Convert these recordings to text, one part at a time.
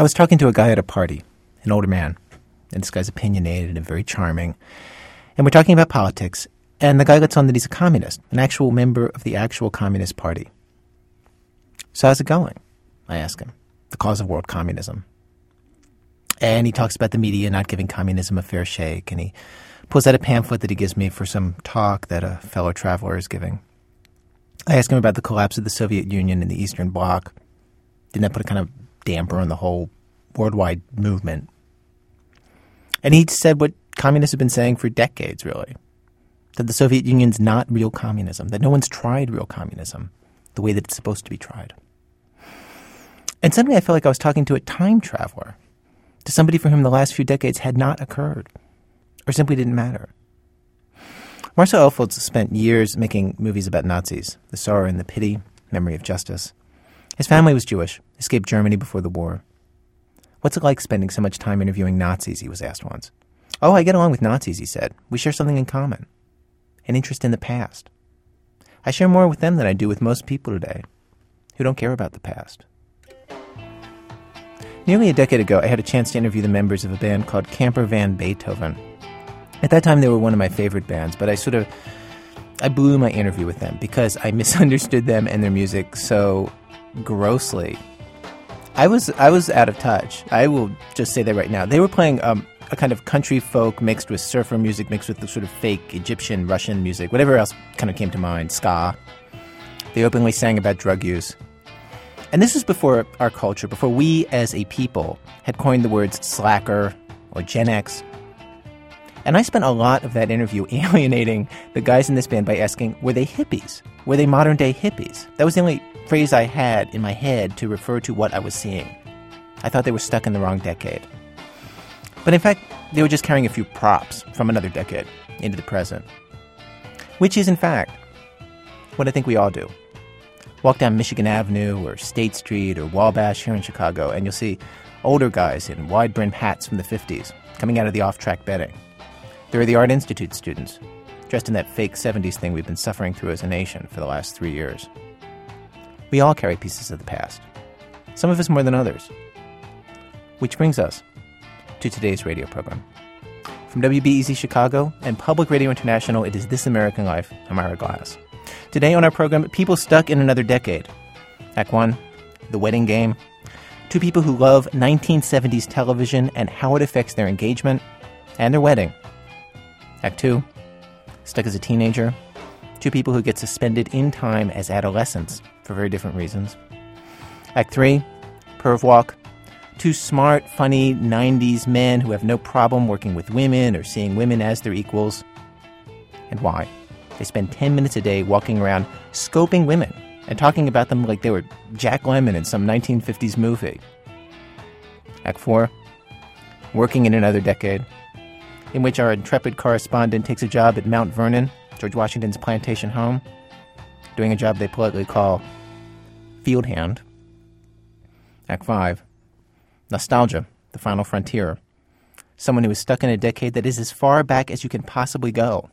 I was talking to a guy at a party, an older man, and this guy's opinionated and very charming. And we're talking about politics, and the guy lets on that he's a communist, an actual member of the actual Communist Party. So how's it going? I ask him. The cause of world communism. And he talks about the media not giving communism a fair shake, and he pulls out a pamphlet that he gives me for some talk that a fellow traveler is giving. I ask him about the collapse of the Soviet Union and the Eastern Bloc. Didn't that put a kind of damper on the whole worldwide movement? And he said what communists have been saying for decades, really that the Soviet Union's not real communism, that no one's tried real communism the way that it's supposed to be tried. And suddenly I felt like I was talking to a time traveler, to somebody for whom the last few decades had not occurred, or simply didn't matter. Marcel Ophuls spent years making movies about Nazis, The Sorrow and the Pity, Memory of Justice. His family was Jewish, escaped Germany before the war. What's it like spending so much time interviewing Nazis? He was asked once. Oh, I get along with Nazis, he said. We share something in common an interest in the past. I share more with them than I do with most people today who don't care about the past. Nearly a decade ago, I had a chance to interview the members of a band called Camper Van Beethoven. At that time, they were one of my favorite bands, but I sort of I blew my interview with them because I misunderstood them and their music so grossly. I was I was out of touch. I will just say that right now. They were playing um, a kind of country folk mixed with surfer music, mixed with the sort of fake Egyptian, Russian music, whatever else kind of came to mind, ska. They openly sang about drug use. And this was before our culture, before we as a people had coined the words slacker or Gen X. And I spent a lot of that interview alienating the guys in this band by asking, were they hippies? Were they modern day hippies? That was the only phrase I had in my head to refer to what I was seeing. I thought they were stuck in the wrong decade. But in fact, they were just carrying a few props from another decade into the present. Which is, in fact, what I think we all do. Walk down Michigan Avenue or State Street or Wabash here in Chicago, and you'll see older guys in wide brimmed hats from the 50s coming out of the off track betting. There are the Art Institute students, dressed in that fake 70s thing we've been suffering through as a nation for the last three years. We all carry pieces of the past, some of us more than others. Which brings us to today's radio program. From WBEZ Chicago and Public Radio International, it is This American Life. I'm Ira Glass. Today on our program, people stuck in another decade. Act 1, The Wedding Game. Two people who love 1970s television and how it affects their engagement and their wedding. Act 2, Stuck as a Teenager. Two people who get suspended in time as adolescents for very different reasons. Act 3, Perv Walk two smart, funny 90s men who have no problem working with women or seeing women as their equals. And why? They spend 10 minutes a day walking around scoping women and talking about them like they were Jack Lemmon in some 1950s movie. Act 4 Working in another decade, in which our intrepid correspondent takes a job at Mount Vernon, George Washington's plantation home, doing a job they politely call field hand. Act 5 Nostalgia, the final frontier. Someone who is stuck in a decade that is as far back as you can possibly go.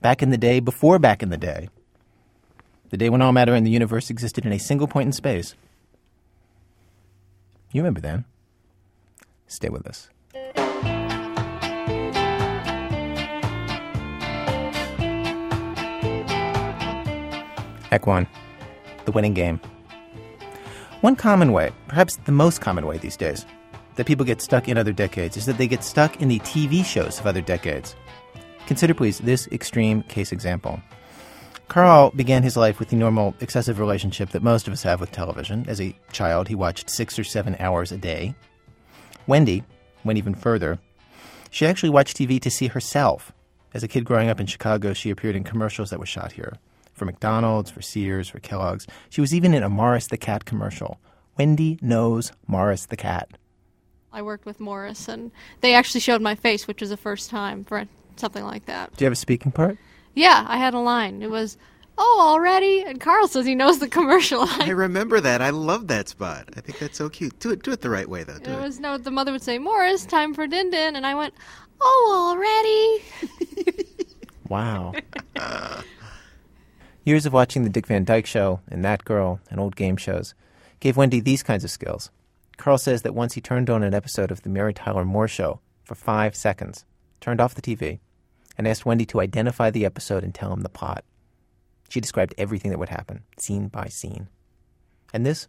Back in the day, before back in the day. The day when all matter in the universe existed in a single point in space. You remember then. Stay with us. 1 The Winning Game. One common way, perhaps the most common way these days, that people get stuck in other decades is that they get stuck in the TV shows of other decades. Consider, please, this extreme case example. Carl began his life with the normal excessive relationship that most of us have with television. As a child, he watched six or seven hours a day. Wendy went even further. She actually watched TV to see herself. As a kid growing up in Chicago, she appeared in commercials that were shot here for McDonald's, for Sears, for Kellogg's. She was even in a Morris the Cat commercial. Wendy knows Morris the Cat. I worked with Morris, and they actually showed my face, which was the first time for something like that. Do you have a speaking part? Yeah, I had a line. It was, "Oh, already?" And Carl says he knows the commercial. I remember that. I love that spot. I think that's so cute. Do it. Do it the right way, though. Do it, it. was no. The mother would say, "Morris, time for din din," and I went, "Oh, already?" wow. Years of watching The Dick Van Dyke Show and That Girl and old game shows gave Wendy these kinds of skills Carl says that once he turned on an episode of The Mary Tyler Moore Show for five seconds, turned off the TV, and asked Wendy to identify the episode and tell him the plot. She described everything that would happen, scene by scene. And this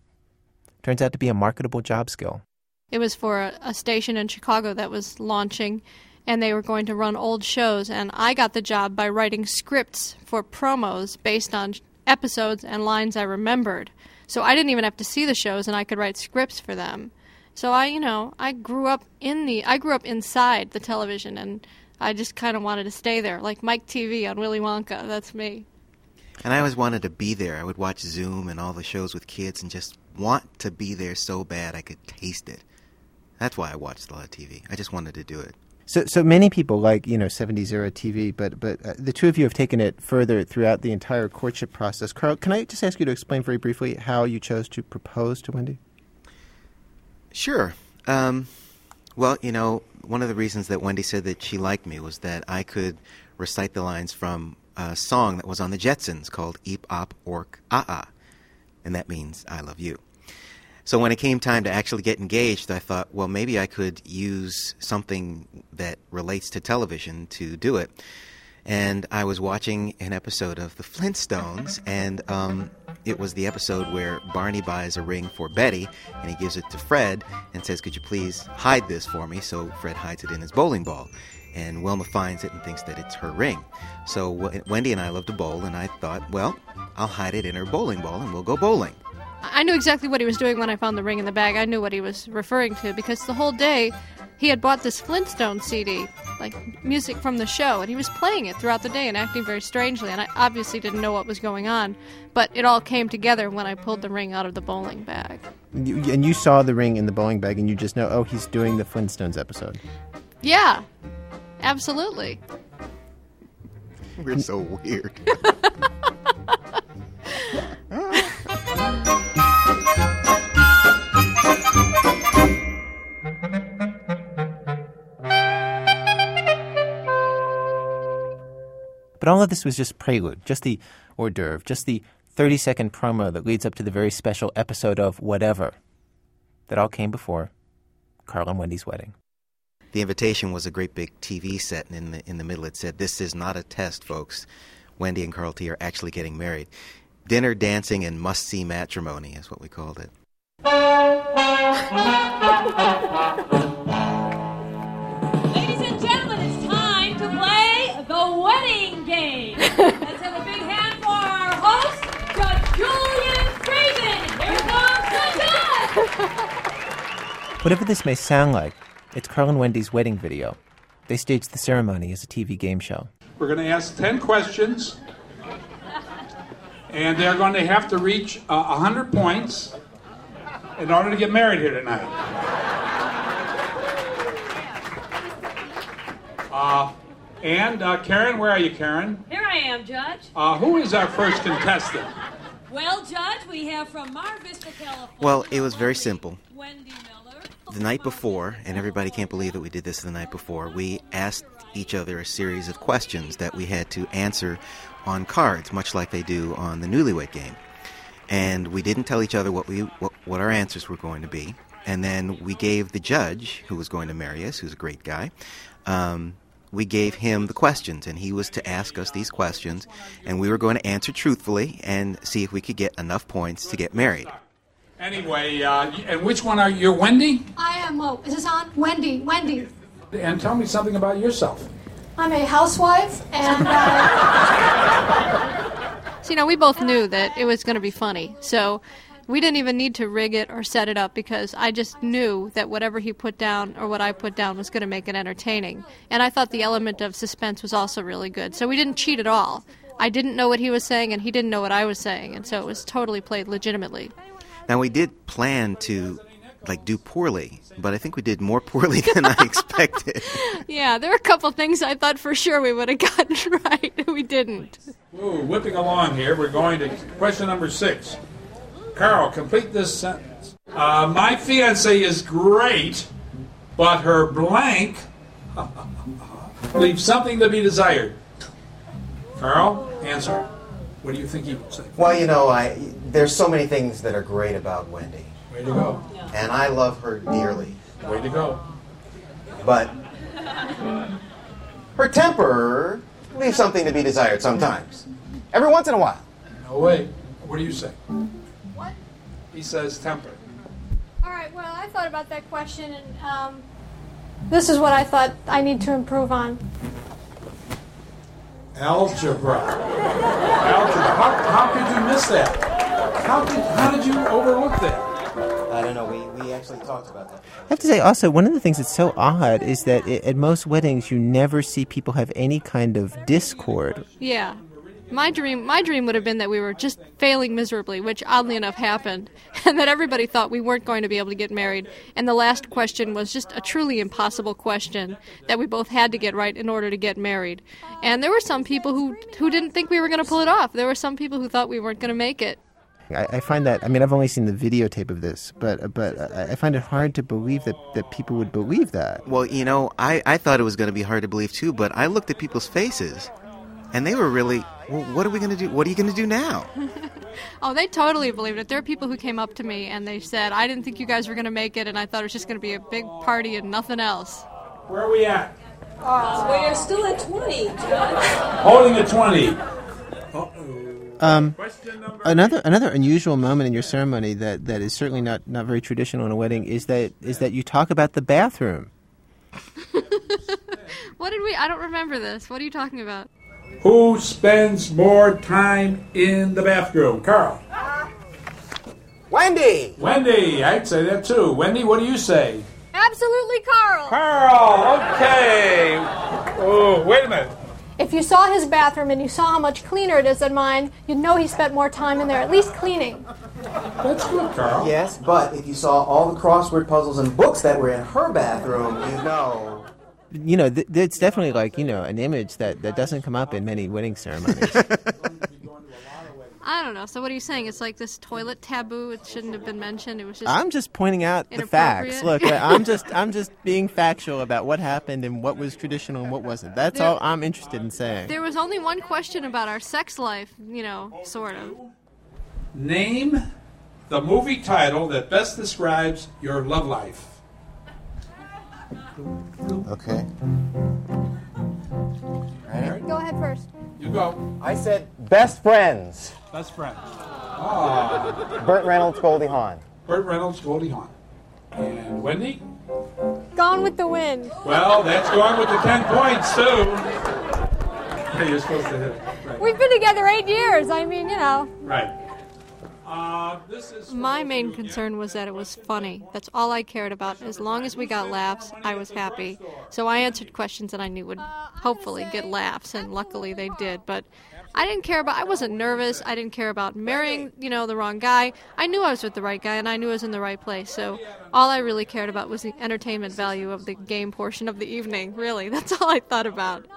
turns out to be a marketable job skill. It was for a, station in Chicago that was launching, and they were going to run old shows. And I got the job by writing scripts for promos based on episodes and lines I remembered. So I didn't even have to see the shows, and I could write scripts for them. So I, you know, I grew up in the, I grew up inside the television, and I just kind of wanted to stay there, like Mike TV on Willy Wonka. That's me. And I always wanted to be there. I would watch Zoom and all the shows with kids and just want to be there so bad I could taste it. That's why I watched a lot of TV. I just wanted to do it. So, so many people like you know '70s era TV, but but uh, the two of you have taken it further throughout the entire courtship process. Carl, can I just ask you to explain very briefly how you chose to propose to Wendy? Sure. Um, well, you know, one of the reasons that Wendy said that she liked me was that I could recite the lines from a song that was on the Jetsons called Eep Op Ork Ah Ah, and that means I love you. So when it came time to actually get engaged, I thought, well, maybe I could use something that relates to television to do it. And I was watching an episode of The Flintstones, and um, it was the episode where Barney buys a ring for Betty, and he gives it to Fred and says, Could you please hide this for me? So Fred hides it in his bowling ball. And Wilma finds it and thinks that it's her ring. So Wendy and I love to bowl, and I thought, well, I'll hide it in her bowling ball and we'll go bowling. I knew exactly what he was doing when I found the ring in the bag. I knew what he was referring to because the whole day he had bought this Flintstone CD, like music from the show, and he was playing it throughout the day and acting very strangely. And I obviously didn't know what was going on, but it all came together when I pulled the ring out of the bowling bag. And you saw the ring in the bowling bag, and you just know, oh, he's doing the Flintstones episode. Yeah, absolutely. We're so weird. But all of this was just prelude, just the hors d'oeuvre, just the 30 second promo that leads up to the very special episode of Whatever that all came before Carl and Wendy's wedding. The invitation was a great big TV set, and in the in the middle it said, "This is not a test, folks. Wendy and Carl T are actually getting married. Dinner, dancing, and must-see matrimony is what we called it." Whatever this may sound like, it's Carl and Wendy's wedding video. They staged the ceremony as a TV game show. We're going to ask 10 questions, and they're going to have to reach uh, 100 points in order to get married here tonight. Uh, and uh, Karen, where are you, Karen? Here I am, Judge. Uh, who is our first contestant? Well, Judge, we have from Mar Vista, California. Well, it was very simple. Wendy Miller. The night before, and everybody can't believe that we did this the night before, we asked each other a series of questions that we had to answer on cards, much like they do on the Newlywed Game. And we didn't tell each other what we what, what our answers were going to be. And then we gave the judge, who was going to marry us, who's a great guy, um, we gave him the questions, and he was to ask us these questions, and we were going to answer truthfully and see if we could get enough points to get married. Anyway, uh, and which one are you? You're Wendy? I am, oh, is this on? Wendy, Wendy. And tell me something about yourself. I'm a housewife, and uh, So, you know, we both knew that it was going to be funny. So we didn't even need to rig it or set it up because I just knew that whatever he put down or what I put down was going to make it entertaining. And I thought the element of suspense was also really good. So we didn't cheat at all. I didn't know what he was saying and he didn't know what I was saying. And so it was totally played legitimately. Now we did plan to like do poorly, but I think we did more poorly than I expected. Yeah, there were a couple things I thought for sure we would have gotten right. we didn't. Ooh, whipping along here. We're going to question number six. Carl, complete this sentence. Uh, my fiance is great, but her blank leaves something to be desired. Carl, answer. What do you think he would say? Well, you know, I there's so many things that are great about Wendy, Way to go. and I love her dearly. Way to go. But her temper leaves something to be desired sometimes. Every once in a while. No way. What do you say? What? He says temper. All right, well, I thought about that question, and um, this is what I thought I need to improve on. Algebra. Algebra. How, how could you miss that? How did, how did you overlook that? I don't know, we, we actually talked about that. I have to say, also, one of the things that's so odd is that i at most weddings, you never see people have any kind of discord. Yeah. My dream my dream would have been that we were just failing miserably, which oddly enough happened, and that everybody thought we weren't going to be able to get married. And the last question was just a truly impossible question that we both had to get right in order to get married. And there were some people who who didn't think we were going to pull it off. There were some people who thought we weren't going to make it. I, I find that, I mean, I've only seen the videotape of this, but but I, I find it hard to believe that, that people would believe that. Well, you know, I, I thought it was going to be hard to believe too, but I looked at people's faces, and they were really, well, what are we going to do? What are you going to do now? Oh, they totally believed it. There are people who came up to me and they said, "I didn't think you guys were going to make it, and I thought it was just going to be a big party and nothing else." Where are we at? We're still at 20, Holding a 20. Um, Question number another another unusual moment in your ceremony that, that is certainly not, not very traditional in a wedding is that is that you talk about the bathroom. What did we? I don't remember this. What are you talking about? Who spends more time in the bathroom? Carl. Wendy! Wendy, I'd say that too. Wendy, what do you say? Absolutely, Carl. Carl, okay. Oh, wait a minute. If you saw his bathroom and you saw how much cleaner it is than mine, you'd know he spent more time in there, at least cleaning. That's good, Carl. Yes, but if you saw all the crossword puzzles and books that were in her bathroom, you know. You know, th- it's definitely like you know an image that, that doesn't come up in many wedding ceremonies. I don't know. So what are you saying? It's like this toilet taboo. It shouldn't have been mentioned. It was just. I'm just pointing out the facts. Look, I'm just I'm just being factual about what happened and what was traditional and what wasn't. That's There- all I'm interested in saying. there was only one question about our sex life. You know, sort of. Name the movie title that best describes your love life. Okay. Go ahead first. You go. I said best friends. Best friend. Ah. Burt Reynolds, Goldie Hawn. Burt Reynolds, Goldie Hawn. And Wendy? Gone with the wind. Well, that's gone with the 10 points, too. You're supposed to hit it. Right. We've been together eight years. I mean, you know. Right. My main concern was that it was funny. That's all I cared about. As long as we got laughs, I was happy. So I answered questions that I knew would hopefully get laughs, and luckily they did. But I didn't care about. I wasn't nervous. I didn't care about marrying, you know, the wrong guy. I knew I was with the right guy, and I knew I was in the right place. So all I really cared about was the entertainment value of the game portion of the evening. Really, that's all I thought about.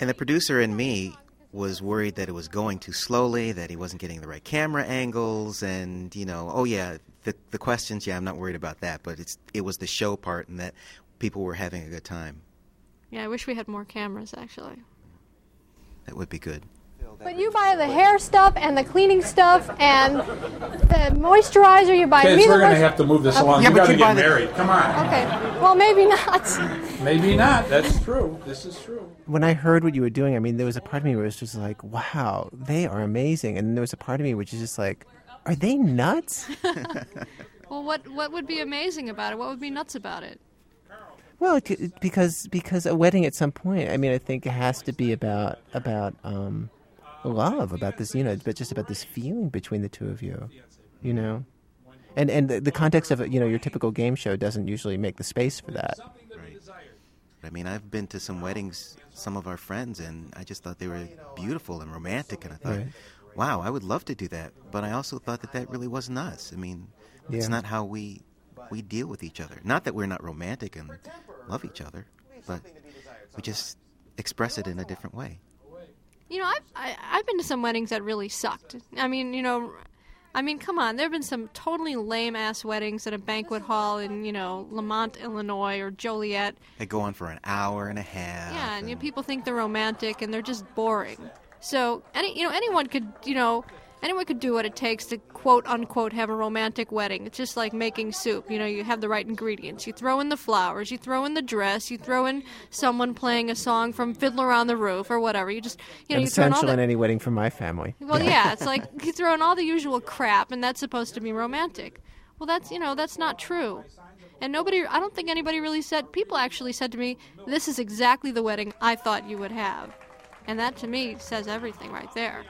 And the producer and me was worried that it was going too slowly, that he wasn't getting the right camera angles, and you know, oh yeah, the the questions. Yeah, I'm not worried about that, but it's it was the show part, and that people were having a good time. Yeah, I wish we had more cameras. Actually. That would be good. But you buy the hair stuff and the cleaning stuff and the moisturizer. You buy me Kids, the we're going to have to move this along. Yeah, you but got to you get buy the- married. Come on. Okay. Well, maybe not. Maybe not. That's true. This is true. when I heard what you were doing, I mean, there was a part of me where it was just like, wow, they are amazing. And there was a part of me which is just like, are they nuts? Well, what what would be amazing about it? What would be nuts about it? well, because because a wedding at some point, I mean, I think it has to be about about um, love, about this, you know, but just about this feeling between the two of you, you know. And and the, the context of you know your typical game show doesn't usually make the space for that. Right. I mean, I've been to some weddings, some of our friends, and I just thought they were beautiful and romantic, and I thought, Right. wow, I would love to do that. But I also thought that that really wasn't us. I mean, it's Yeah. not how we we deal with each other. Not that we're not romantic and love each other, but we just express it in a different way. You know, I've I, I've been to some weddings that really sucked. I mean, you know, I mean, come on. There have been some totally lame ass weddings at a banquet hall in you know Lemont, Illinois, or Joliet. They go on for an hour and a half. Yeah, and you know, people think they're romantic and they're just boring. So any you know anyone could you know anyone could do what it takes to quote unquote have a romantic wedding. It's just like making soup. You know, you have the right ingredients. You throw in the flowers, you throw in the dress, you throw in someone playing a song from Fiddler on the Roof or whatever. You just you know An you throw in all essential in any wedding from my family. Well, yeah, it's like you throw in all the usual crap, and that's supposed to be romantic. Well, that's you know that's not true. And nobody, I don't think anybody really said. People actually said to me, "This is exactly the wedding I thought you would have," and that to me says everything right there.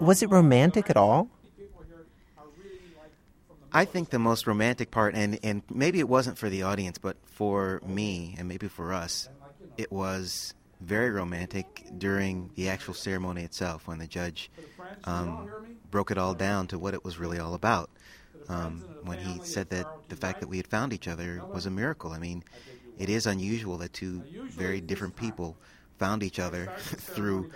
Was it romantic at all? I think the most romantic part, and, and maybe it wasn't for the audience, but for me and maybe for us, it was very romantic during the actual ceremony itself when the judge um, broke it all down to what it was really all about. Um, when he said that the fact that we had found each other was a miracle. I mean, it is unusual that two very different people found each other through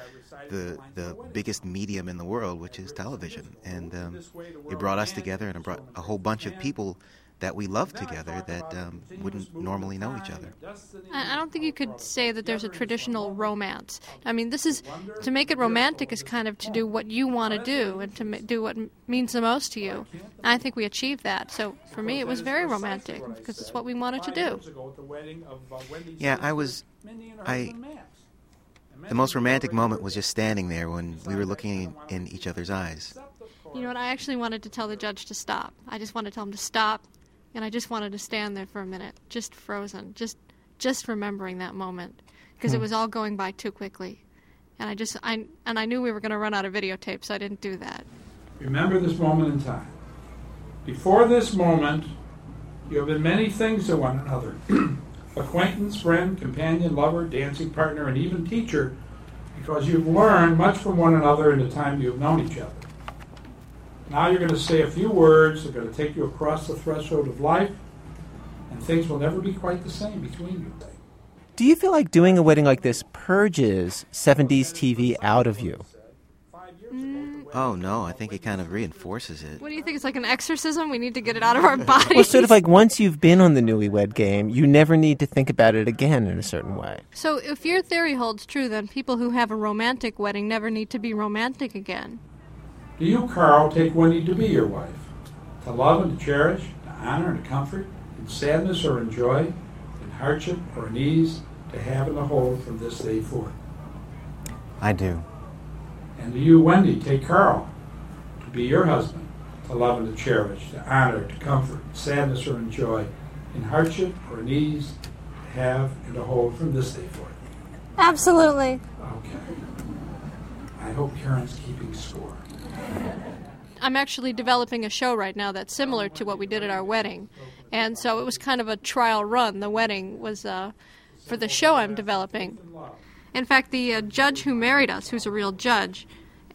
the the biggest medium in the world, which is television, and um, it brought us together, and it brought a whole bunch of people that we love together that um, wouldn't normally know each other. I I don't think you could say that there's a traditional romance. I mean, this is to make it romantic is kind of to do what you want to do and to ma- do what means the most to you. And I think we achieved that. So for me, it was very romantic because it's what we wanted to do. Yeah, I was. I. The most romantic moment was just standing there when we were looking in each other's eyes. You know what? I actually wanted to tell the judge to stop. I just wanted to tell him to stop, and I just wanted to stand there for a minute, just frozen, just just remembering that moment because it hmm. was all going by too quickly. And I just I and I knew we were going to run out of videotape, so I didn't do that. Remember this moment in time. Before this moment, you have been many things to one another acquaintance, friend, companion, lover, dancing partner, and even teacher, because you've learned much from one another in the time you've known each other. Now you're going to say a few words that are going to take you across the threshold of life, and things will never be quite the same between you. Do you feel like doing a wedding like this purges 70s TV out of you? Oh no, I think it kind of reinforces it. What do you think? It's like an exorcism. We need to get it out of our bodies. Well, sort of like once you've been on the newlywed game, you never need to think about it again in a certain way. So, if your theory holds true, then people who have a romantic wedding never need to be romantic again. Do you, Carl, take Wendy to be your wife? To love and to cherish, to honor and to comfort, in sadness or in joy, in hardship or in ease, to have and to hold from this day forth? I do. And do you, Wendy, take Carl to be your husband, to love and to cherish, to honor, to comfort, in sadness or in joy, in hardship or in ease, to have and to hold from this day forth? Absolutely. Okay. I hope Karen's keeping score. I'm actually developing a show right now that's similar to what we did at our wedding. And so it was kind of a trial run. The wedding was uh, for the show I'm developing. In fact, the uh, judge who married us, who's a real judge,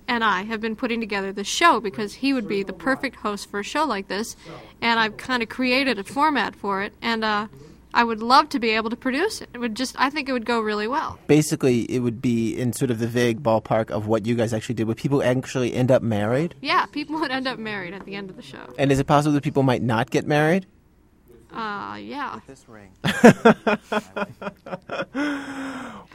and I have been putting together the show because he would be the perfect host for a show like this. And I've kind of created a format for it. And uh, I would love to be able to produce it. It would just, I think it would go really well. Basically, it would be in sort of the vague ballpark of what you guys actually did. Would people actually end up married? Yeah, people would end up married at the end of the show. And is it possible that people might not get married? Uh, yeah. This ring.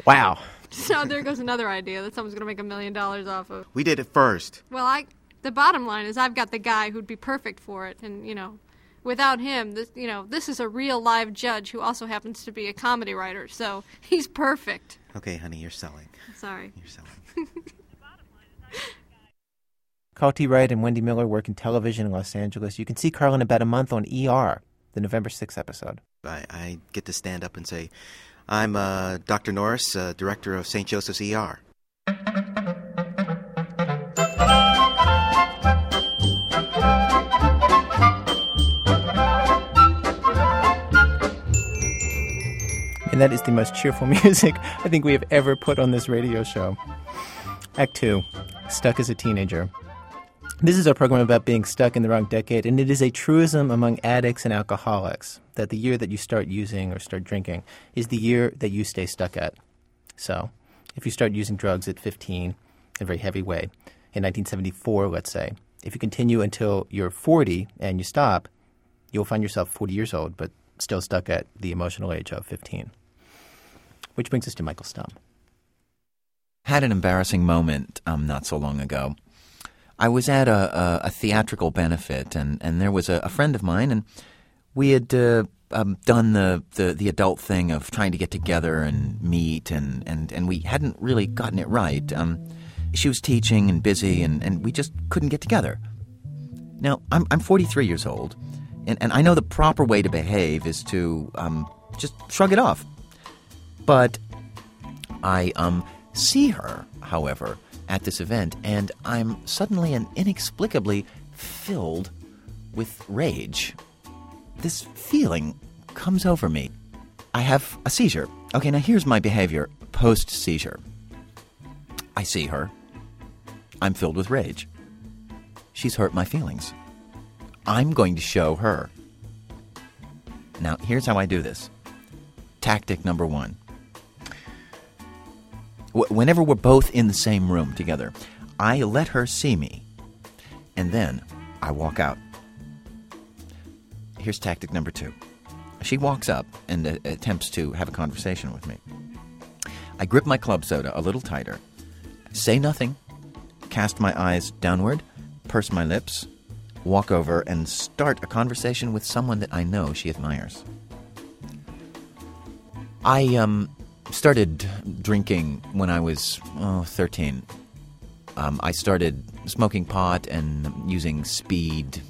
Wow. So there goes another idea that someone's going to make a million dollars off of. We did it first. Well, I the bottom line is I've got the guy who'd be perfect for it, and you know, without him, this you know, this is a real live judge who also happens to be a comedy writer, so he's perfect. Okay, honey, you're selling. Sorry. You're selling. Carl T. Wright and Wendy Miller work in television in Los Angeles. You can see Carl in about a month on ER, the November 6th episode. I, I get to stand up and say, I'm uh, Dr. Norris, uh, director of St. Joseph's ER. And that is the most cheerful music I think we have ever put on this radio show. Act 2 Stuck as a Teenager. This is our program about being stuck in the wrong decade, and it is a truism among addicts and alcoholics that the year that you start using or start drinking is the year that you stay stuck at. So, if you start using drugs at 15 in a very heavy way, in 1974, let's say, if you continue until you're 40 and you stop, you'll find yourself 40 years old, but still stuck at the emotional age of 15. Which brings us to Michael Stum. Had an embarrassing moment um, not so long ago. I was at a, a, a theatrical benefit, and, and there was a, a friend of mine, and we had uh, um, done the, the, the adult thing of trying to get together and meet, and, and, and we hadn't really gotten it right. Um, she was teaching and busy, and, and we just couldn't get together. Now, I'm, I'm 43 years old, and, and I know the proper way to behave is to um, just shrug it off. But I um, see her, however, at this event, and I'm suddenly and inexplicably filled with rage. This feeling comes over me. I have a seizure. Okay, now here's my behavior post seizure. I see her. I'm filled with rage. She's hurt my feelings. I'm going to show her. Now, here's how I do this. Tactic number one. Wh- Whenever we're both in the same room together, I let her see me, and then I walk out. Here's tactic number two. She walks up and uh, attempts to have a conversation with me. I grip my club soda a little tighter, say nothing, cast my eyes downward, purse my lips, walk over, and start a conversation with someone that I know she admires. I um, started drinking when I was oh, 13. Um, I started smoking pot and using speed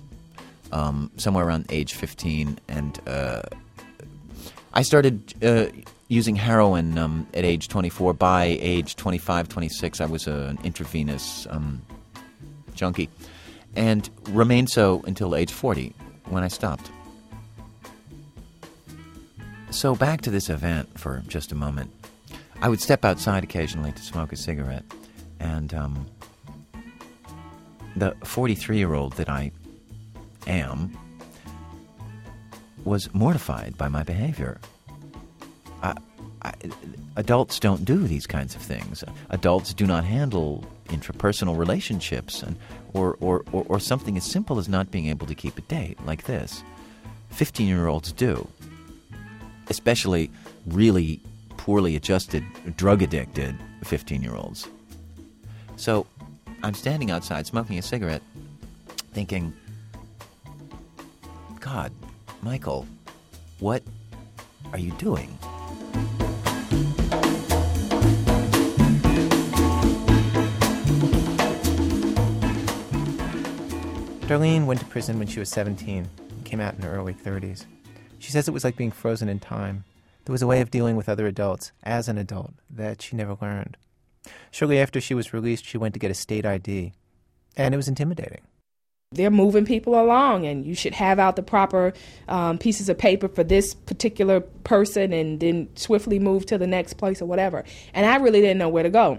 um, somewhere around age 15. And uh, I started uh, using heroin um, at age 24. By age 25, 26, I was an intravenous um, junkie. And remained so until age 40 when I stopped. So, back to this event for just a moment. I would step outside occasionally to smoke a cigarette, and um, the 43 year old that I am was mortified by my behavior. I, I, adults don't do these kinds of things. Adults do not handle intrapersonal relationships, and or, or, or, or something as simple as not being able to keep a date like this. 15 year olds do especially really poorly adjusted, drug addicted 15 year olds. So I'm standing outside smoking a cigarette, thinking, God, Michael, what are you doing? Darlene went to prison when she was 17 and came out in her early 30s. She says it was like being frozen in time. There was a way of dealing with other adults as an adult that she never learned. Shortly after she was released, she went to get a state ID, and it was intimidating. They're moving people along, and you should have out the proper um, pieces of paper for this particular person and then swiftly move to the next place or whatever. And I really didn't know where to go.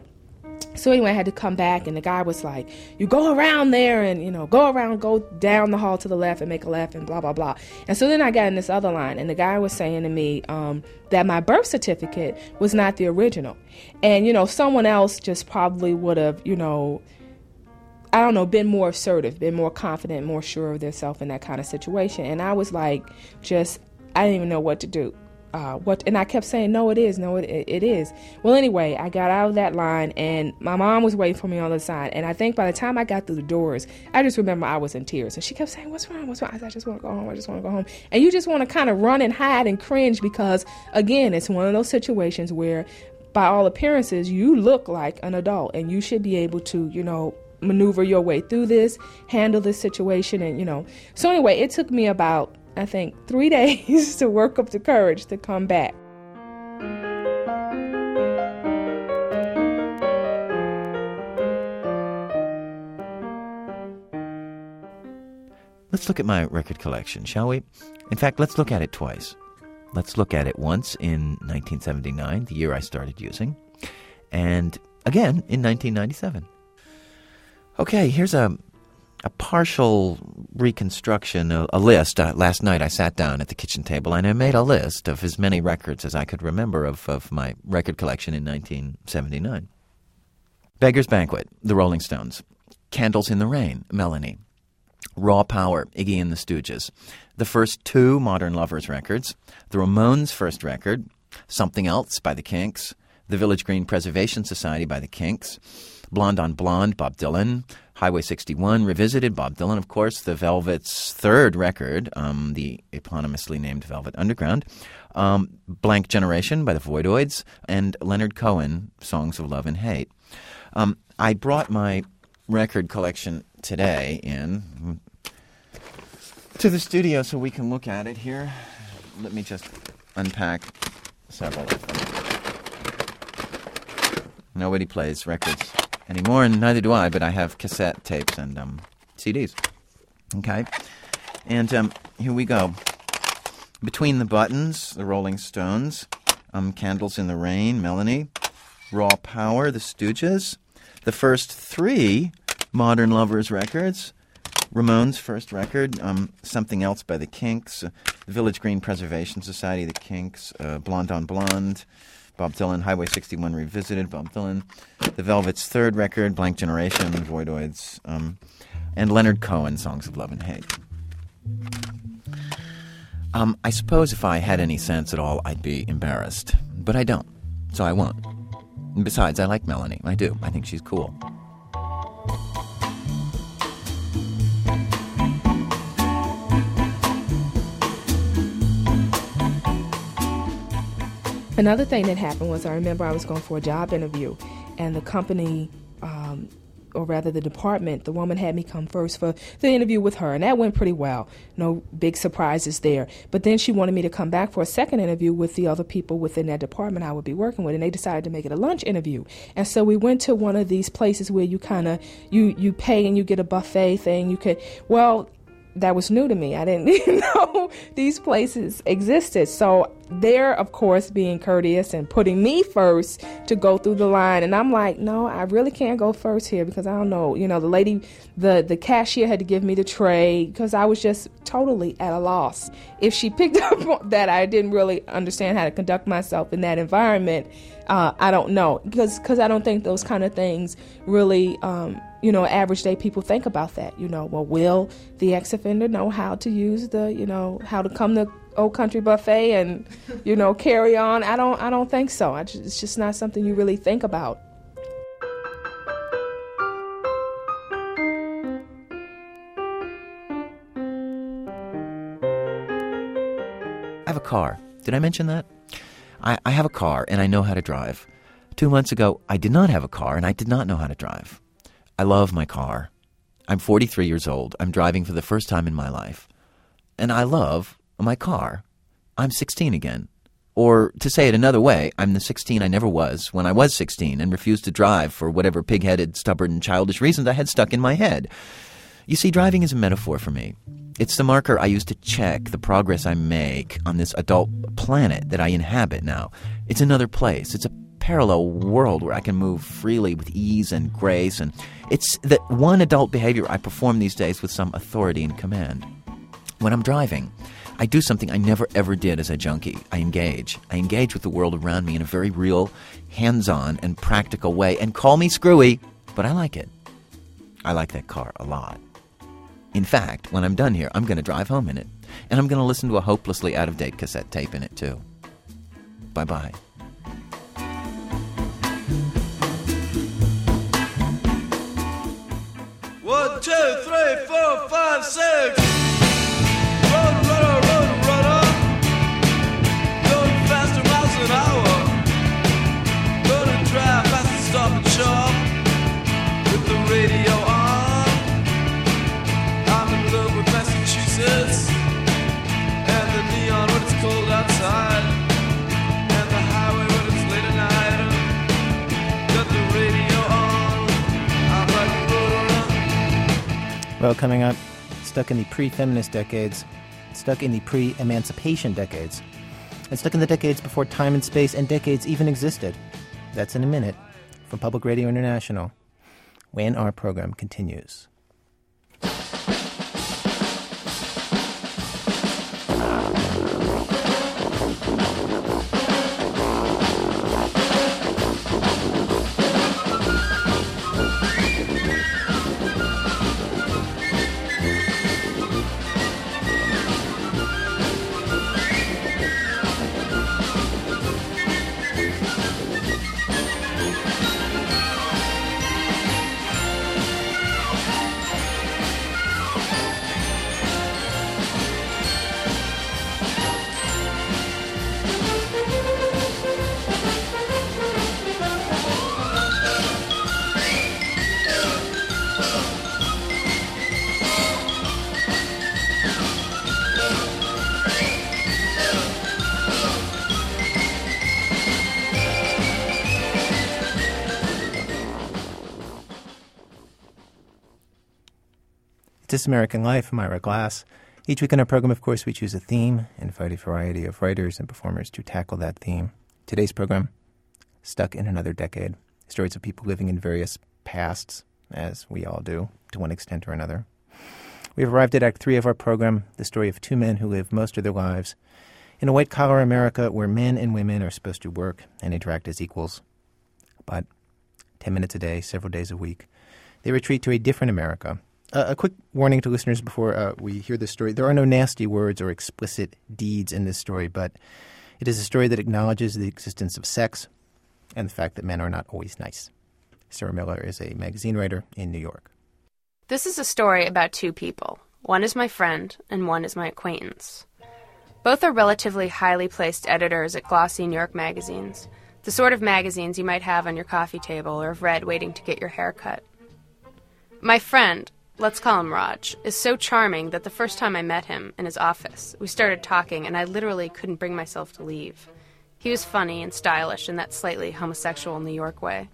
So anyway, I had to come back, and the guy was like, "You go around there, and you know, go around, go down the hall to the left, and make a left, and blah blah blah." And so then I got in this other line, and the guy was saying to me um, that my birth certificate was not the original, and you know, someone else just probably would have, you know, I don't know, been more assertive, been more confident, more sure of themselves in that kind of situation. And I was like, just, I didn't even know what to do. Uh, what and I kept saying no it is no it, it is. Well anyway I got out of that line and my mom was waiting for me on the side and I think by the time I got through the doors I just remember I was in tears and she kept saying what's wrong? What's wrong? I, said, I just want to go home I just want to go home. And you just want to kind of run and hide and cringe because again it's one of those situations where by all appearances you look like an adult and you should be able to you know maneuver your way through this handle this situation and you know. So anyway it took me about I think, three days to work up the courage to come back. Let's look at my record collection, shall we? In fact, let's look at it twice. Let's look at it once in 1979, the year I started using, and again in 1997. Okay, here's a a partial reconstruction, a, a list. Uh, last night I sat down at the kitchen table and I made a list of as many records as I could remember of, of my record collection in 1979. Beggar's Banquet, The Rolling Stones. Candles in the Rain, Melanie. Raw Power, Iggy and the Stooges. The first two Modern Lovers records. The Ramones' first record, Something Else by the Kinks. The Village Green Preservation Society by the Kinks, Blonde on Blonde, Bob Dylan, Highway 61, Revisited, Bob Dylan, of course, The Velvet's third record, um, the eponymously named Velvet Underground, um, Blank Generation by the Voidoids, and Leonard Cohen, Songs of Love and Hate. Um, I brought my record collection today in to the studio so we can look at it here. Let me just unpack several of them. Nobody plays records anymore, and neither do I, but I have cassette tapes and um, CDs. Okay? And um, here we go. Between the Buttons, The Rolling Stones, um, Candles in the Rain, Melanie, Raw Power, The Stooges, the first three Modern Lovers records, Ramones' first record, um, Something Else by the Kinks, uh, the Village Green Preservation Society, the Kinks, uh, Blonde on Blonde, Bob Dylan, Highway 61 Revisited, Bob Dylan, The Velvet's third record, Blank Generation, Voidoids, um, and Leonard Cohen, Songs of Love and Hate. Um, I suppose if I had any sense at all, I'd be embarrassed, but I don't, so I won't. And besides, I like Melanie. I do. I think she's cool. Another thing that happened was I remember I was going for a job interview, and the company, um, or rather the department, the woman had me come first for the interview with her, and that went pretty well. No big surprises there. But then she wanted me to come back for a second interview with the other people within that department I would be working with, and they decided to make it a lunch interview. And so we went to one of these places where you kind of you you pay and you get a buffet thing. You could well that was new to me. I didn't even know these places existed. So they're, of course, being courteous and putting me first to go through the line. And I'm like, no, I really can't go first here because I don't know. You know, the lady, the, the cashier had to give me the tray because I was just totally at a loss. If she picked up that I didn't really understand how to conduct myself in that environment, uh, I don't know because cause I don't think those kind of things really. Um, you know, average day people think about that. You know, well, will the ex offender know how to use the, you know, how to come to Old Country Buffet and, you know, carry on? I don't, I don't think so. Just, it's just not something you really think about. I have a car. Did I mention that? I, I have a car and I know how to drive. Two months ago, I did not have a car and I did not know how to drive. I love my car. I'm 43 years old. I'm driving for the first time in my life. And I love my car. I'm 16 again. Or to say it another way, I'm the 16 I never was when I was 16 and refused to drive for whatever pig headed, stubborn, childish reasons I had stuck in my head. You see, driving is a metaphor for me. It's the marker I use to check the progress I make on this adult planet that I inhabit now. It's another place. It's a parallel world where I can move freely with ease and grace, and it's the one adult behavior I perform these days with some authority and command. When I'm driving, I do something I never ever did as a junkie. I engage. I engage with the world around me in a very real, hands on, and practical way. And call me screwy, but I like it. I like that car a lot. In fact, when I'm done here, I'm going to drive home in it. And I'm going to listen to a hopelessly out of date cassette tape in it, too. Bye bye. One, two, three, four, five, six. Well, coming up, stuck in the pre feminist decades, stuck in the pre emancipation decades, and stuck in the decades before time and space and decades even existed. That's in a minute from Public Radio International when our program continues. This American Life, I'm Ira Glass. Each week in our program, of course, we choose a theme and invite a variety of writers and performers to tackle that theme. Today's program, Stuck in Another Decade. Stories of people living in various pasts, as we all do, to one extent or another. We've arrived at Act Three of our program, the story of two men who live most of their lives in a white collar America where men and women are supposed to work and interact as equals. But 10 minutes a day, several days a week, they retreat to a different America. Uh, a quick warning to listeners before uh, we hear this story there are no nasty words or explicit deeds in this story, but it is a story that acknowledges the existence of sex and the fact that men are not always nice. Sarah Miller is a magazine writer in New York. This is a story about two people. One is my friend, and one is my acquaintance. Both are relatively highly placed editors at glossy New York magazines, the sort of magazines you might have on your coffee table or have read waiting to get your hair cut. My friend, let's call him Raj, is so charming that the first time I met him in his office, we started talking and I literally couldn't bring myself to leave. He was funny and stylish in that slightly homosexual New York way.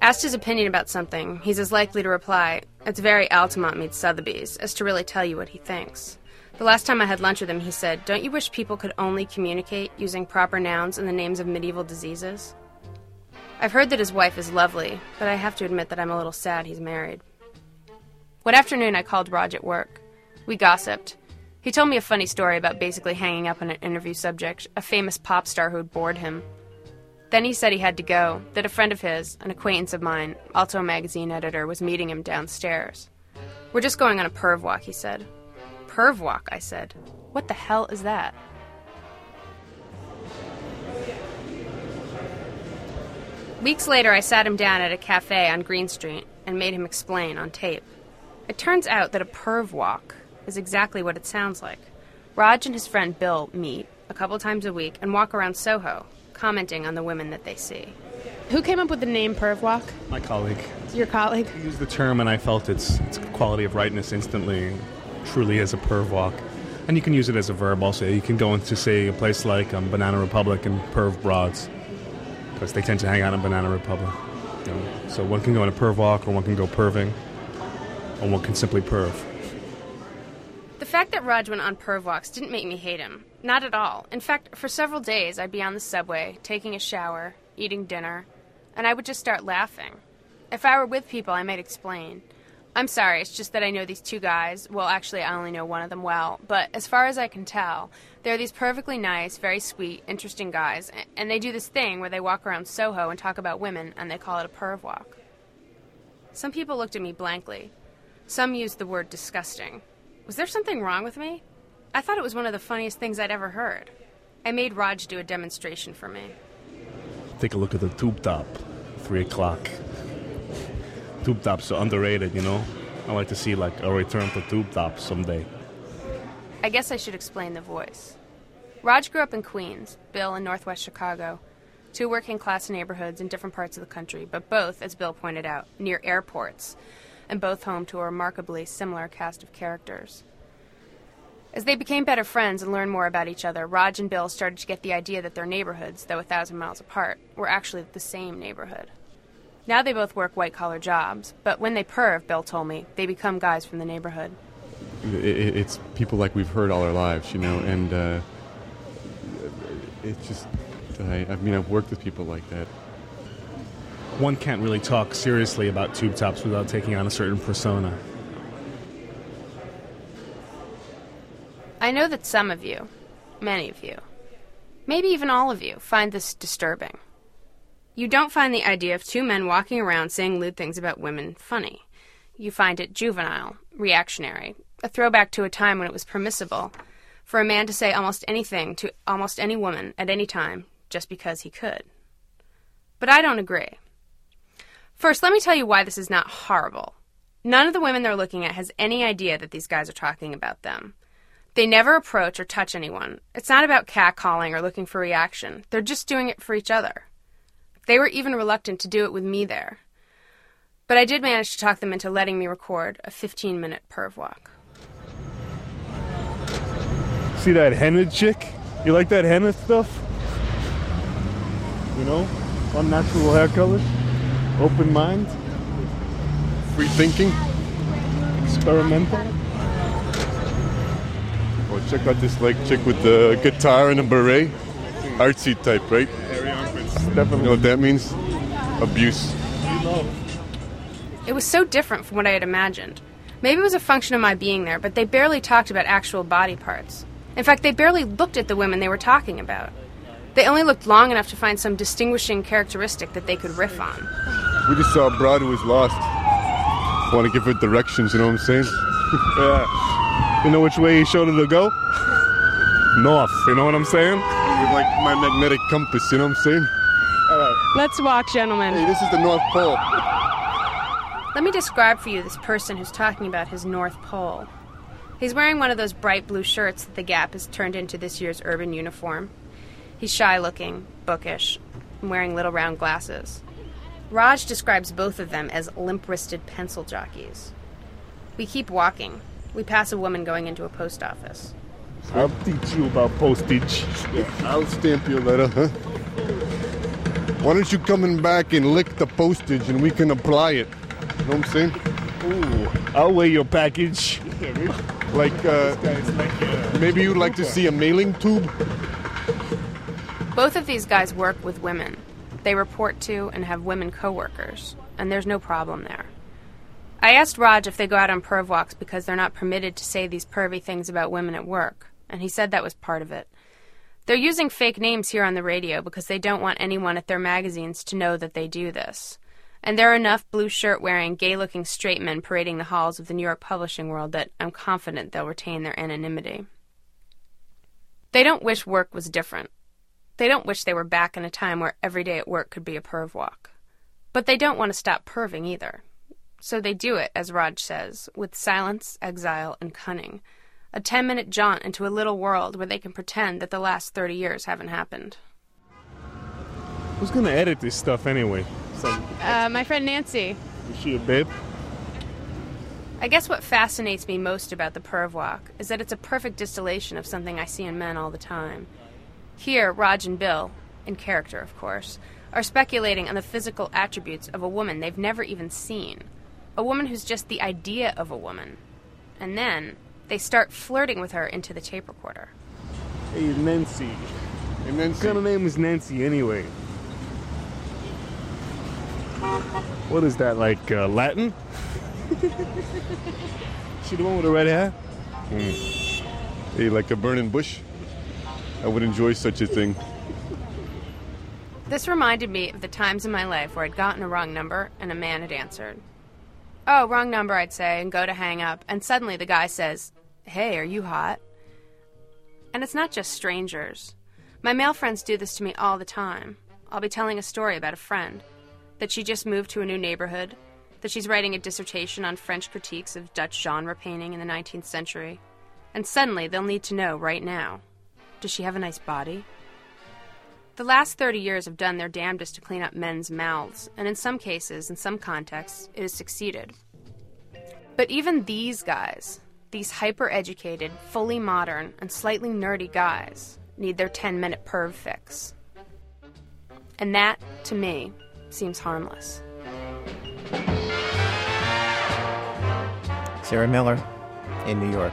Asked his opinion about something, he's as likely to reply, It's very Altamont meets Sotheby's, as to really tell you what he thinks. The last time I had lunch with him, he said, Don't you wish people could only communicate using proper nouns and the names of medieval diseases? I've heard that his wife is lovely, but I have to admit that I'm a little sad he's married. One afternoon, I called Raj at work. We gossiped. He told me a funny story about basically hanging up on an interview subject, a famous pop star who had bored him. Then he said he had to go, that a friend of his, an acquaintance of mine, also a magazine editor, was meeting him downstairs. We're just going on a perv walk, he said. Perv walk, I said. What the hell is that? Weeks later, I sat him down at a cafe on Greene Street and made him explain on tape. It turns out that a perv walk is exactly what it sounds like. Raj and his friend Bill meet a couple times a week and walk around Soho, commenting on the women that they see. Who came up with the name perv walk? My colleague. Your colleague? He used the term, and I felt its, its quality of rightness instantly, truly as a perv walk. And you can use it as a verb also. You can go into, say, a place like um, Banana Republic and perv broads, because they tend to hang out in Banana Republic. You know. So one can go on a perv walk, or one can go perving, or one can simply perv. The fact that Raj went on perv walks didn't make me hate him. Not at all. In fact, for several days, I'd be on the subway, taking a shower, eating dinner, and I would just start laughing. If I were with people, I might explain. I'm sorry, it's just that I know these two guys. Well, actually, I only know one of them well, but as far as I can tell, they're these perfectly nice, very sweet, interesting guys, and they do this thing where they walk around Soho and talk about women, and they call it a perv walk. Some people looked at me blankly. Some used the word disgusting. Was there something wrong with me? I thought it was one of the funniest things I'd ever heard. I made Raj do a demonstration for me. Take a look at the tube top, 3 o'clock. Tube tops are underrated, you know? I like to see like a return to tube tops someday. I guess I should explain the voice. Raj grew up in Queens, Bill in northwest Chicago, two working class neighborhoods in different parts of the country, but both, as Bill pointed out, near airports, and both home to a remarkably similar cast of characters. As they became better friends and learned more about each other, Raj and Bill started to get the idea that their neighborhoods, though a thousand miles apart, were actually the same neighborhood. Now they both work white collar jobs, but when they perv, Bill told me, they become guys from the neighborhood. it, it- it's people like we've heard all our lives, you know, and uh, it's just, I, I mean, I've worked with people like that. One can't really talk seriously about tube tops without taking on a certain persona. I know that some of you, many of you, maybe even all of you, find this disturbing. You don't find the idea of two men walking around saying lewd things about women funny. You find it juvenile, reactionary, a throwback to a time when it was permissible for a man to say almost anything to almost any woman at any time just because he could. But I don't agree. First, let me tell you why this is not horrible. None of the women they're looking at has any idea that these guys are talking about them. They never approach or touch anyone. It's not about catcalling or looking for reaction. They're just doing it for each other. They were even reluctant to do it with me there. But I did manage to talk them into letting me record a 15 minute perv walk. See that henna chick? You like that henna stuff? You know? Unnatural hair color? Open mind? Free thinking? experimental. Oh, check out this like chick with the guitar and a beret. Artsy type, right? Definitely. You know what that means? Abuse. It was so different from what I had imagined. Maybe it was a function of my being there, but they barely talked about actual body parts. In fact, they barely looked at the women they were talking about. They only looked long enough to find some distinguishing characteristic that they could riff on. We just saw a broad who was lost. Want to give her directions, you know what I'm saying? yeah. You know which way he showed her to go? North. You know what I'm saying? With like my magnetic compass, you know what I'm saying? All right. Let's walk, gentlemen. Hey, this is the North Pole. Let me describe for you this person who's talking about his North Pole. He's wearing one of those bright blue shirts that the Gap has turned into this year's urban uniform. He's shy looking, bookish, and wearing little round glasses. Raj describes both of them as limp wristed pencil jockeys. We keep walking. We pass a woman going into a post office. I'll teach you about postage. I'll stamp your letter, huh? Why don't you come in back and lick the postage and we can apply it? You know what I'm saying? Ooh, I'll weigh your package. Like, uh, maybe you'd like to see a mailing tube? Both of these guys work with women. They report to and have women coworkers, and there's no problem there. I asked Raj if they go out on perv walks because they're not permitted to say these pervy things about women at work, and he said that was part of it. They're using fake names here on the radio because they don't want anyone at their magazines to know that they do this. And there are enough blue shirt wearing, gay looking straight men parading the halls of the New York publishing world that I'm confident they'll retain their anonymity. They don't wish work was different. They don't wish they were back in a time where every day at work could be a perv walk. But they don't want to stop perving either. So they do it, as Raj says, with silence, exile, and cunning. A ten minute jaunt into a little world where they can pretend that the last 30 years haven't happened. Who's gonna edit this stuff anyway? Some, Uh, my friend Nancy. is she a babe? I guess what fascinates me most about the perv walk is that it's a perfect distillation of something I see in men all the time. Here, Raj and Bill, in character of course, are speculating on the physical attributes of a woman they've never even seen. A woman who's just the idea of a woman. And then they start flirting with her into the tape recorder. Hey, Nancy. Hey, Nancy. What kind of name is Nancy anyway? What is that, like uh, Latin? she the one with the red hair? Hey, like a burning bush? I would enjoy such a thing. This reminded me of the times in my life where I'd gotten a wrong number and a man had answered. Oh, wrong number, I'd say, and go to hang up, and suddenly the guy says, Hey, are you hot? And it's not just strangers. My male friends do this to me all the time. I'll be telling a story about a friend that she just moved to a new neighborhood, that she's writing a dissertation on French critiques of Dutch genre painting in the 19th century, and suddenly they'll need to know right now does she have a nice body? The last 30 years have done their damnedest to clean up men's mouths, and in some cases, in some contexts, it has succeeded. But even these guys, these hyper educated, fully modern, and slightly nerdy guys, need their 10 minute perv fix. And that, to me, seems harmless. Sarah Miller in New York.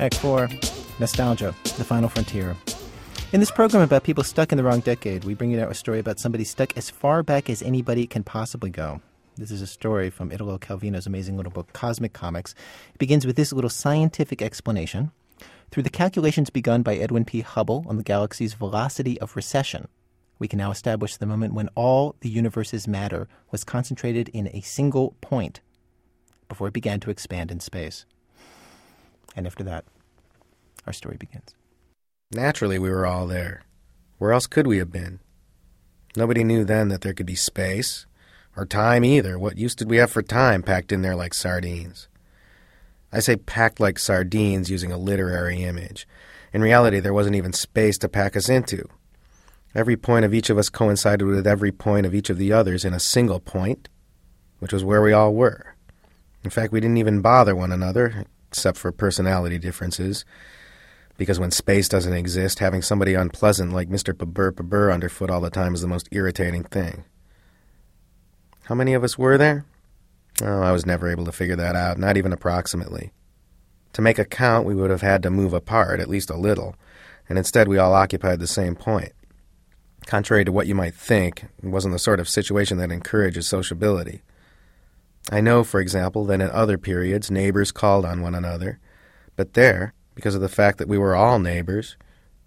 Act 4 Nostalgia, The Final Frontier. In this program about people stuck in the wrong decade, we bring you now a story about somebody stuck as far back as anybody can possibly go. This is a story from Italo Calvino's amazing little book, Cosmicomics. It begins with this little scientific explanation. Through the calculations begun by Edwin P. Hubble on the galaxy's velocity of recession, we can now establish the moment when all the universe's matter was concentrated in a single point before it began to expand in space. And after that, our story begins. Naturally, we were all there. Where else could we have been? Nobody knew then that there could be space, Or time either. What use did we have for time packed in there like sardines? I say packed like sardines using a literary image. In reality, there wasn't even space to pack us into. Every point of each of us coincided with every point of each of the others in a single point, which was where we all were. In fact, we didn't even bother one another, except for personality differences, because when space doesn't exist, having somebody unpleasant like Mr. Pabur Pabur underfoot all the time is the most irritating thing. How many of us were there? Oh, I was never able to figure that out, not even approximately. To make a count, we would have had to move apart, at least a little, and instead we all occupied the same point. Contrary to what you might think, it wasn't the sort of situation that encourages sociability. I know, for example, that in other periods neighbors called on one another, but there, because of the fact that we were all neighbors,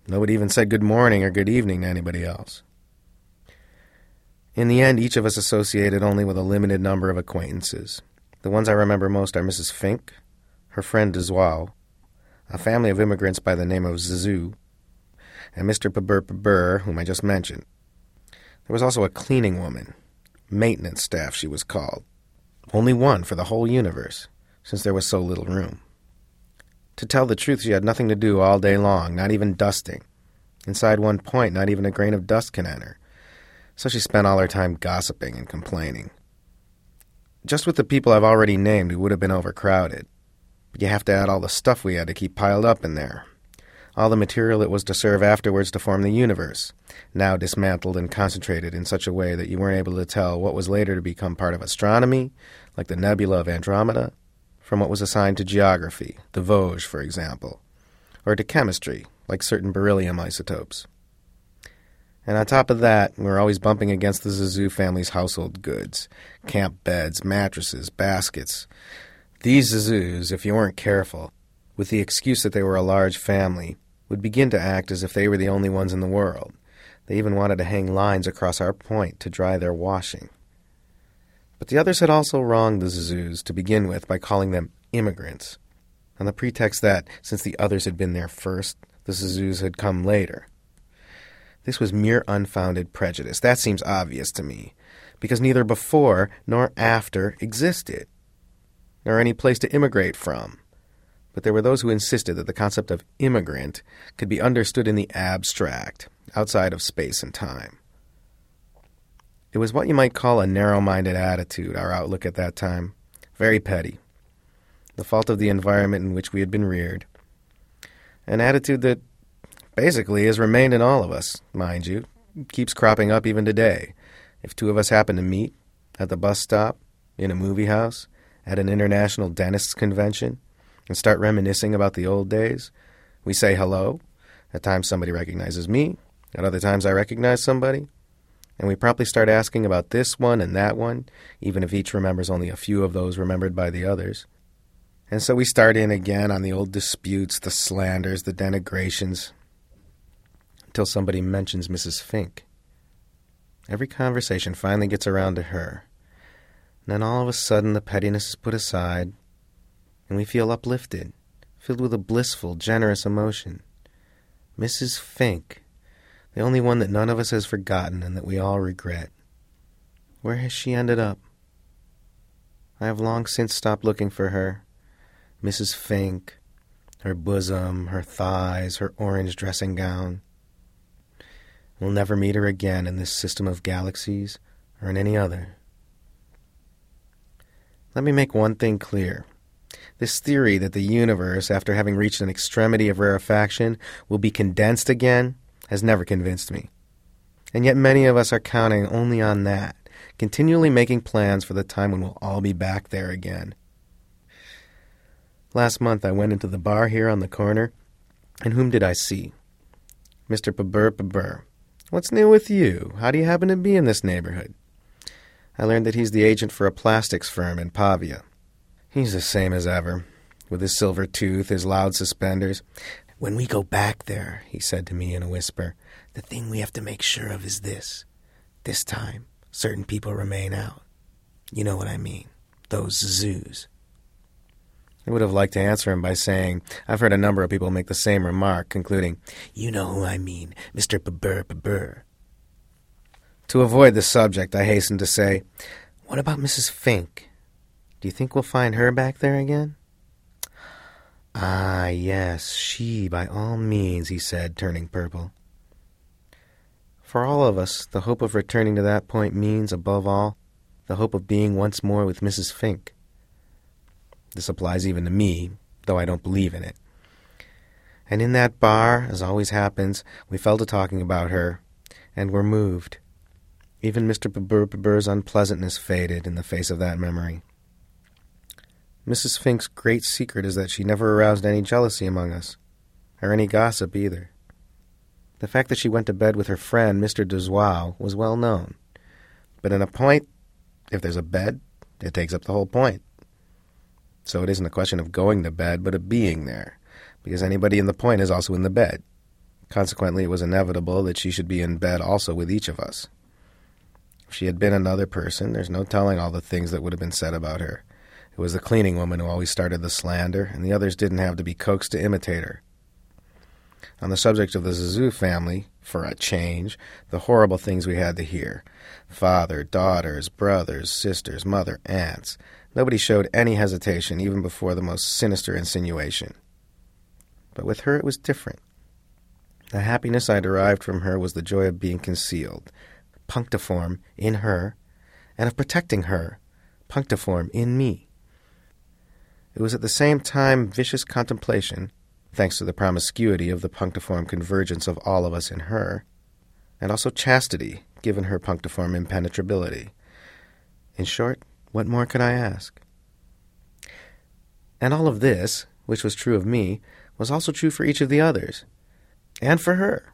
nobody even said good morning or good evening to anybody else. In the end, each of us associated only with a limited number of acquaintances. The ones I remember most are Mrs. Fink, her friend Deswal, a family of immigrants by the name of Zizou, and Mr. Pabur Pabur, whom I just mentioned. There was also a cleaning woman, maintenance staff she was called, only one for the whole universe, since there was so little room. To tell the truth, she had nothing to do all day long, not even dusting. Inside one point, not even a grain of dust can enter. So she spent all her time gossiping and complaining. Just with the people I've already named, we would have been overcrowded. But you have to add all the stuff we had to keep piled up in there. All the material it was to serve afterwards to form the universe, now dismantled and concentrated in such a way that you weren't able to tell what was later to become part of astronomy, like the nebula of Andromeda, from what was assigned to geography, the Vosges, for example, or to chemistry, like certain beryllium isotopes. And on top of that, we were always bumping against the Zazu family's household goods camp beds, mattresses, baskets. These Zizous, if you weren't careful, with the excuse that they were a large family, would begin to act as if they were the only ones in the world. They even wanted to hang lines across our point to dry their washing. But the others had also wronged the Zizous to begin with by calling them immigrants, on the pretext that, since the others had been there first, the Zizous had come later. This was mere unfounded prejudice. That seems obvious to me, because neither before nor after existed, nor any place to immigrate from. But there were those who insisted that the concept of immigrant could be understood in the abstract, outside of space and time. It was what you might call a narrow minded attitude, our outlook at that time. Very petty. The fault of the environment in which we had been reared. An attitude that basically has remained in all of us, mind you, keeps cropping up even today. If two of us happen to meet, at the bus stop, in a movie house, at an international dentists convention, and start reminiscing about the old days, we say hello. At times somebody recognizes me, at other times I recognize somebody, and we promptly start asking about this one and that one, even if each remembers only a few of those remembered by the others. And so we start in again on the old disputes, the slanders, the denigrations, until somebody mentions Mrs. Fink. Every conversation finally gets around to her. And then all of a sudden the pettiness is put aside, and we feel uplifted, filled with a blissful, generous emotion. Mrs. Fink, the only one that none of us has forgotten and that we all regret. Where has she ended up? I have long since stopped looking for her. Mrs. Fink, her bosom, her thighs, her orange dressing gown. We'll never meet her again in this system of galaxies or in any other. Let me make one thing clear. This theory that the universe, after having reached an extremity of rarefaction, will be condensed again has never convinced me. And yet many of us are counting only on that, continually making plans for the time when we'll all be back there again. Last month I went into the bar here on the corner, and whom did I see? Mr. Pabur Pabur. What's new with you? How do you happen to be in this neighborhood? I learned that he's the agent for a plastics firm in Pavia. He's the same as ever, with his silver tooth, his loud suspenders. When we go back there, he said to me in a whisper, the thing we have to make sure of is this. This time, certain people remain out. You know what I mean. Those zoos. I would have liked to answer him by saying, I've heard a number of people make the same remark, concluding, You know who I mean, Mr. Pabur Pabur. To avoid the subject, I hasten to say, What about Mrs. Fink? Do you think we'll find her back there again? Ah, yes, she, by all means, he said, turning purple. For all of us, the hope of returning to that point means, above all, the hope of being once more with Mrs. Fink. This applies even to me, though I don't believe in it. And in that bar, as always happens, we fell to talking about her, and were moved. Even Mr. Burr's unpleasantness faded in the face of that memory. Mrs. Fink's great secret is that she never aroused any jealousy among us, or any gossip either. The fact that she went to bed with her friend, Mr. Deswau, was well known. But in a point, if there's a bed, it takes up the whole point. So it isn't a question of going to bed, but of being there, because anybody in the point is also in the bed. Consequently, it was inevitable that she should be in bed also with each of us. If she had been another person, there's no telling all the things that would have been said about her. It was the cleaning woman who always started the slander, and the others didn't have to be coaxed to imitate her. On the subject of the Zazu family, for a change, the horrible things we had to hear father, daughters, brothers, sisters, mother, aunts. Nobody showed any hesitation even before the most sinister insinuation. But with her it was different. The happiness I derived from her was the joy of being concealed, punctiform in her, and of protecting her, punctiform in me. It was at the same time vicious contemplation, thanks to the promiscuity of the punctiform convergence of all of us in her, and also chastity, given her punctiform impenetrability. In short, what more could I ask? And all of this, which was true of me, was also true for each of the others, and for her.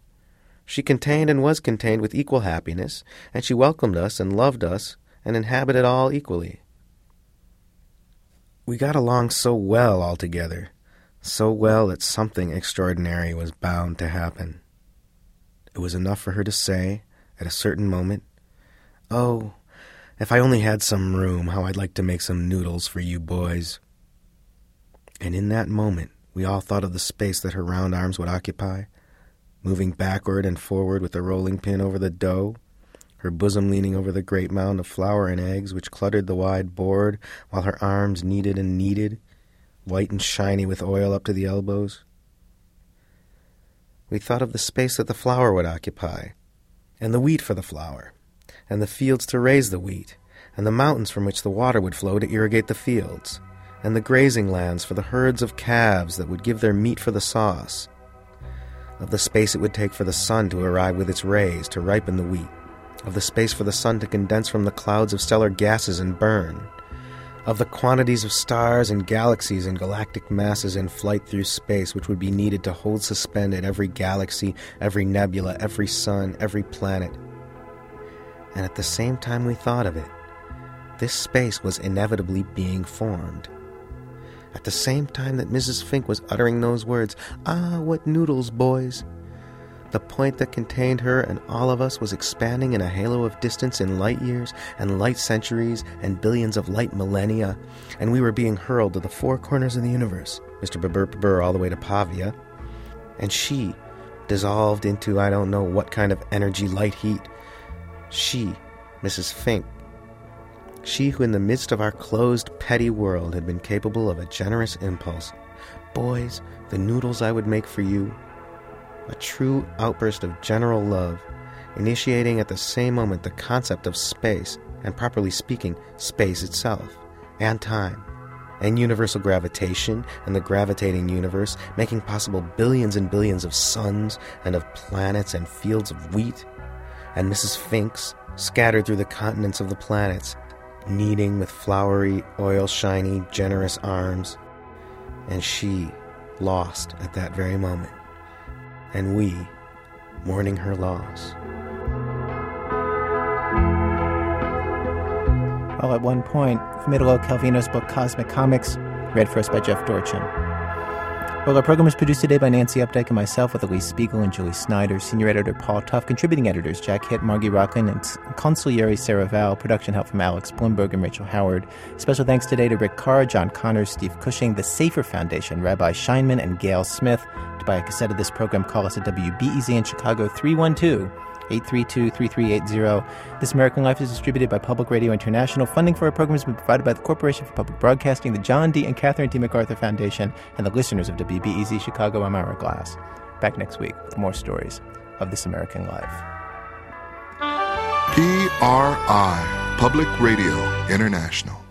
She contained and was contained with equal happiness, and she welcomed us and loved us and inhabited all equally. We got along so well altogether, so well that something extraordinary was bound to happen. It was enough for her to say, at a certain moment, Oh, if I only had some room, how I'd like to make some noodles for you boys. And in that moment, we all thought of the space that her round arms would occupy, moving backward and forward with the rolling pin over the dough, her bosom leaning over the great mound of flour and eggs which cluttered the wide board, while her arms kneaded and kneaded, white and shiny with oil up to the elbows. We thought of the space that the flour would occupy, and the wheat for the flour, and the fields to raise the wheat, and the mountains from which the water would flow to irrigate the fields, and the grazing lands for the herds of calves that would give their meat for the sauce, of the space it would take for the sun to arrive with its rays to ripen the wheat, of the space for the sun to condense from the clouds of stellar gases and burn, of the quantities of stars and galaxies and galactic masses in flight through space which would be needed to hold suspended every galaxy, every nebula, every sun, every planet. And at the same time we thought of it, this space was inevitably being formed. At the same time that Mrs. Fink was uttering those words, Ah, what noodles, boys! The point that contained her and all of us was expanding in a halo of distance in light years and light centuries and billions of light millennia, and we were being hurled to the four corners of the universe, Mr. Babur all the way to Pavia, and she dissolved into I don't know what kind of energy light heat. She, Mrs. Fink, she who in the midst of our closed, petty world had been capable of a generous impulse. Boys, the noodles I would make for you, a true outburst of general love, initiating at the same moment the concept of space, and properly speaking, space itself, and time, and universal gravitation, and the gravitating universe, making possible billions and billions of suns, and of planets, and fields of wheat, and Mrs. Finks, scattered through the continents of the planets, kneading with flowery, oil shiny, generous arms, and she lost at that very moment and we mourning her loss. Well, at one point, Italo Calvino's book Cosmicomics, read for us by Jeff Dorchin. Well, our program was produced today by Nancy Updike and myself with Elise Spiegel and Julie Snyder, senior editor Paul Tough, contributing editors Jack Hitt, Margy Rochlin, and consigliere Sarah Vowell, production help from Alex Blumberg and Rachel Howard. Special thanks today to Rick Carr, John Connors, Steve Cushing, the Safer Foundation, Rabbi Scheinman, and Gail Smith. To buy a cassette of this program, call us at WBEZ in Chicago 312 832 3380. This American Life is distributed by Public Radio International. Funding for our program has been provided by the Corporation for Public Broadcasting, the John D. and Catherine D. MacArthur Foundation, and the listeners of WBEZ Chicago. I'm Ira Glass. Back next week with more stories of This American Life. PRI, Public Radio International.